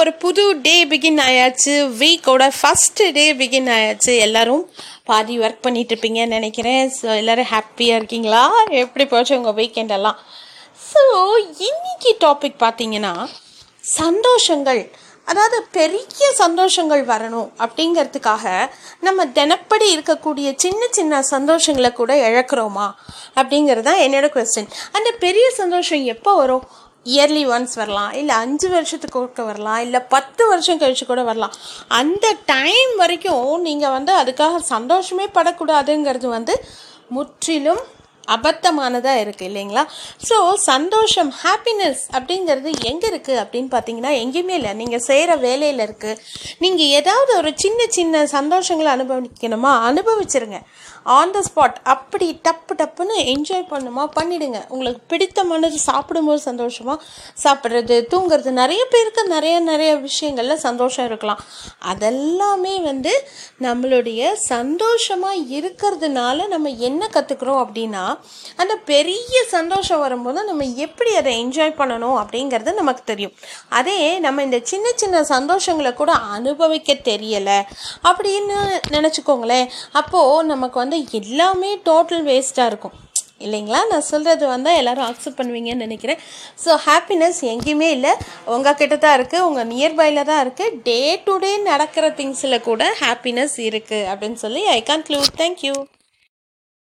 ஒரு புது டே பிகின் ஆயாச்சு. வீக்கோட ஃபஸ்ட்டு டே பிகின் ஆயாச்சு. எல்லோரும் பாதி ஒர்க் பண்ணிட்டு இருப்பீங்கன்னு நினைக்கிறேன். ஸோ எல்லோரும் ஹாப்பியாக இருக்கீங்களா? எப்படி போச்சு உங்கள் வீக்கெண்ட் எல்லாம்? ஸோ இன்னைக்கு டாபிக் பார்த்தீங்கன்னா சந்தோஷங்கள். அதாவது பெரிய சந்தோஷங்கள் வரணும் அப்படிங்கிறதுக்காக நம்ம தினப்படி இருக்கக்கூடிய சின்ன சின்ன சந்தோஷங்களை கூட இழக்கிறோமா? அப்படிங்கிறது தான் என்னோட கொஸ்டின் அந்த பெரிய சந்தோஷம் எப்போ வரும்? இயர்லி ஒன்ஸ் வரலாம் இல்லை அஞ்சு வருஷத்துக்கு ஒருக்க வரலாம் இல்லை பத்து வருஷம் கழிச்சு கூட வரலாம். அந்த டைம் வரைக்கும் நீங்கள் வந்து அதுக்காக சந்தோஷமே படக்கூடாதுங்கிறது வந்து முற்றிலும் அபத்தமானதாக இருக்குது இல்லைங்களா? ஸோ சந்தோஷம் ஹாப்பினஸ் அப்படிங்கிறது எங்கே இருக்குது அப்படின்னு பார்த்தீங்கன்னா எங்கேயுமே இல்லை. நீங்கள் செய்கிற வேலையில் இருக்குது நீங்கள் ஏதாவது ஒரு சின்ன சின்ன சந்தோஷங்களை அனுபவிக்கணுமா? அனுபவிச்சிருங்க. ஆன் த ஸ்பாட் அப்படி டப்பு டப்புன்னு என்ஜாய் பண்ணுமா? பண்ணிடுங்க. உங்களுக்கு பிடித்தமானது சாப்பிடும்போது சந்தோஷமாக சாப்பிட்றது தூங்குறது நிறைய பேருக்கு நிறைய நிறைய விஷயங்களில் சந்தோஷம் இருக்கலாம். அதெல்லாமே வந்து நம்மளுடைய சந்தோஷமாக இருக்கிறதுனால நம்ம என்ன கற்றுக்குறோம் அப்படின்னா அந்த பெரிய சந்தோஷம் வரும்போது நம்ம எப்படி அதை என்ஜாய் பண்ணணும் அப்படிங்கிறது நமக்கு தெரியும். அதே நம்ம இந்த சின்ன சின்ன சந்தோஷங்களை கூட அனுபவிக்க தெரியலை அப்படின்னு நினச்சிக்கோங்களேன். அப்போது நமக்கு வந்து எல்லாமே டோட்டல் வேஸ்ட்டாக இருக்கும். இல்லைங்களா? நான் சொல்கிறது வந்து எல்லோரும் அக்செப்ட் பண்ணுவீங்கன்னு நினைக்கிறேன். ஸோ ஹாப்பினஸ் எங்கேயுமே இல்லை. உங்கள் கிட்ட தான் இருக்குது உங்கள் நியர்பையில் தான் இருக்குது டே டு டே நடக்கிற திங்ஸில் கூட ஹாப்பினஸ் இருக்குது அப்படின்னு சொல்லி ஐ கான்க்ளூட் தேங்க்யூ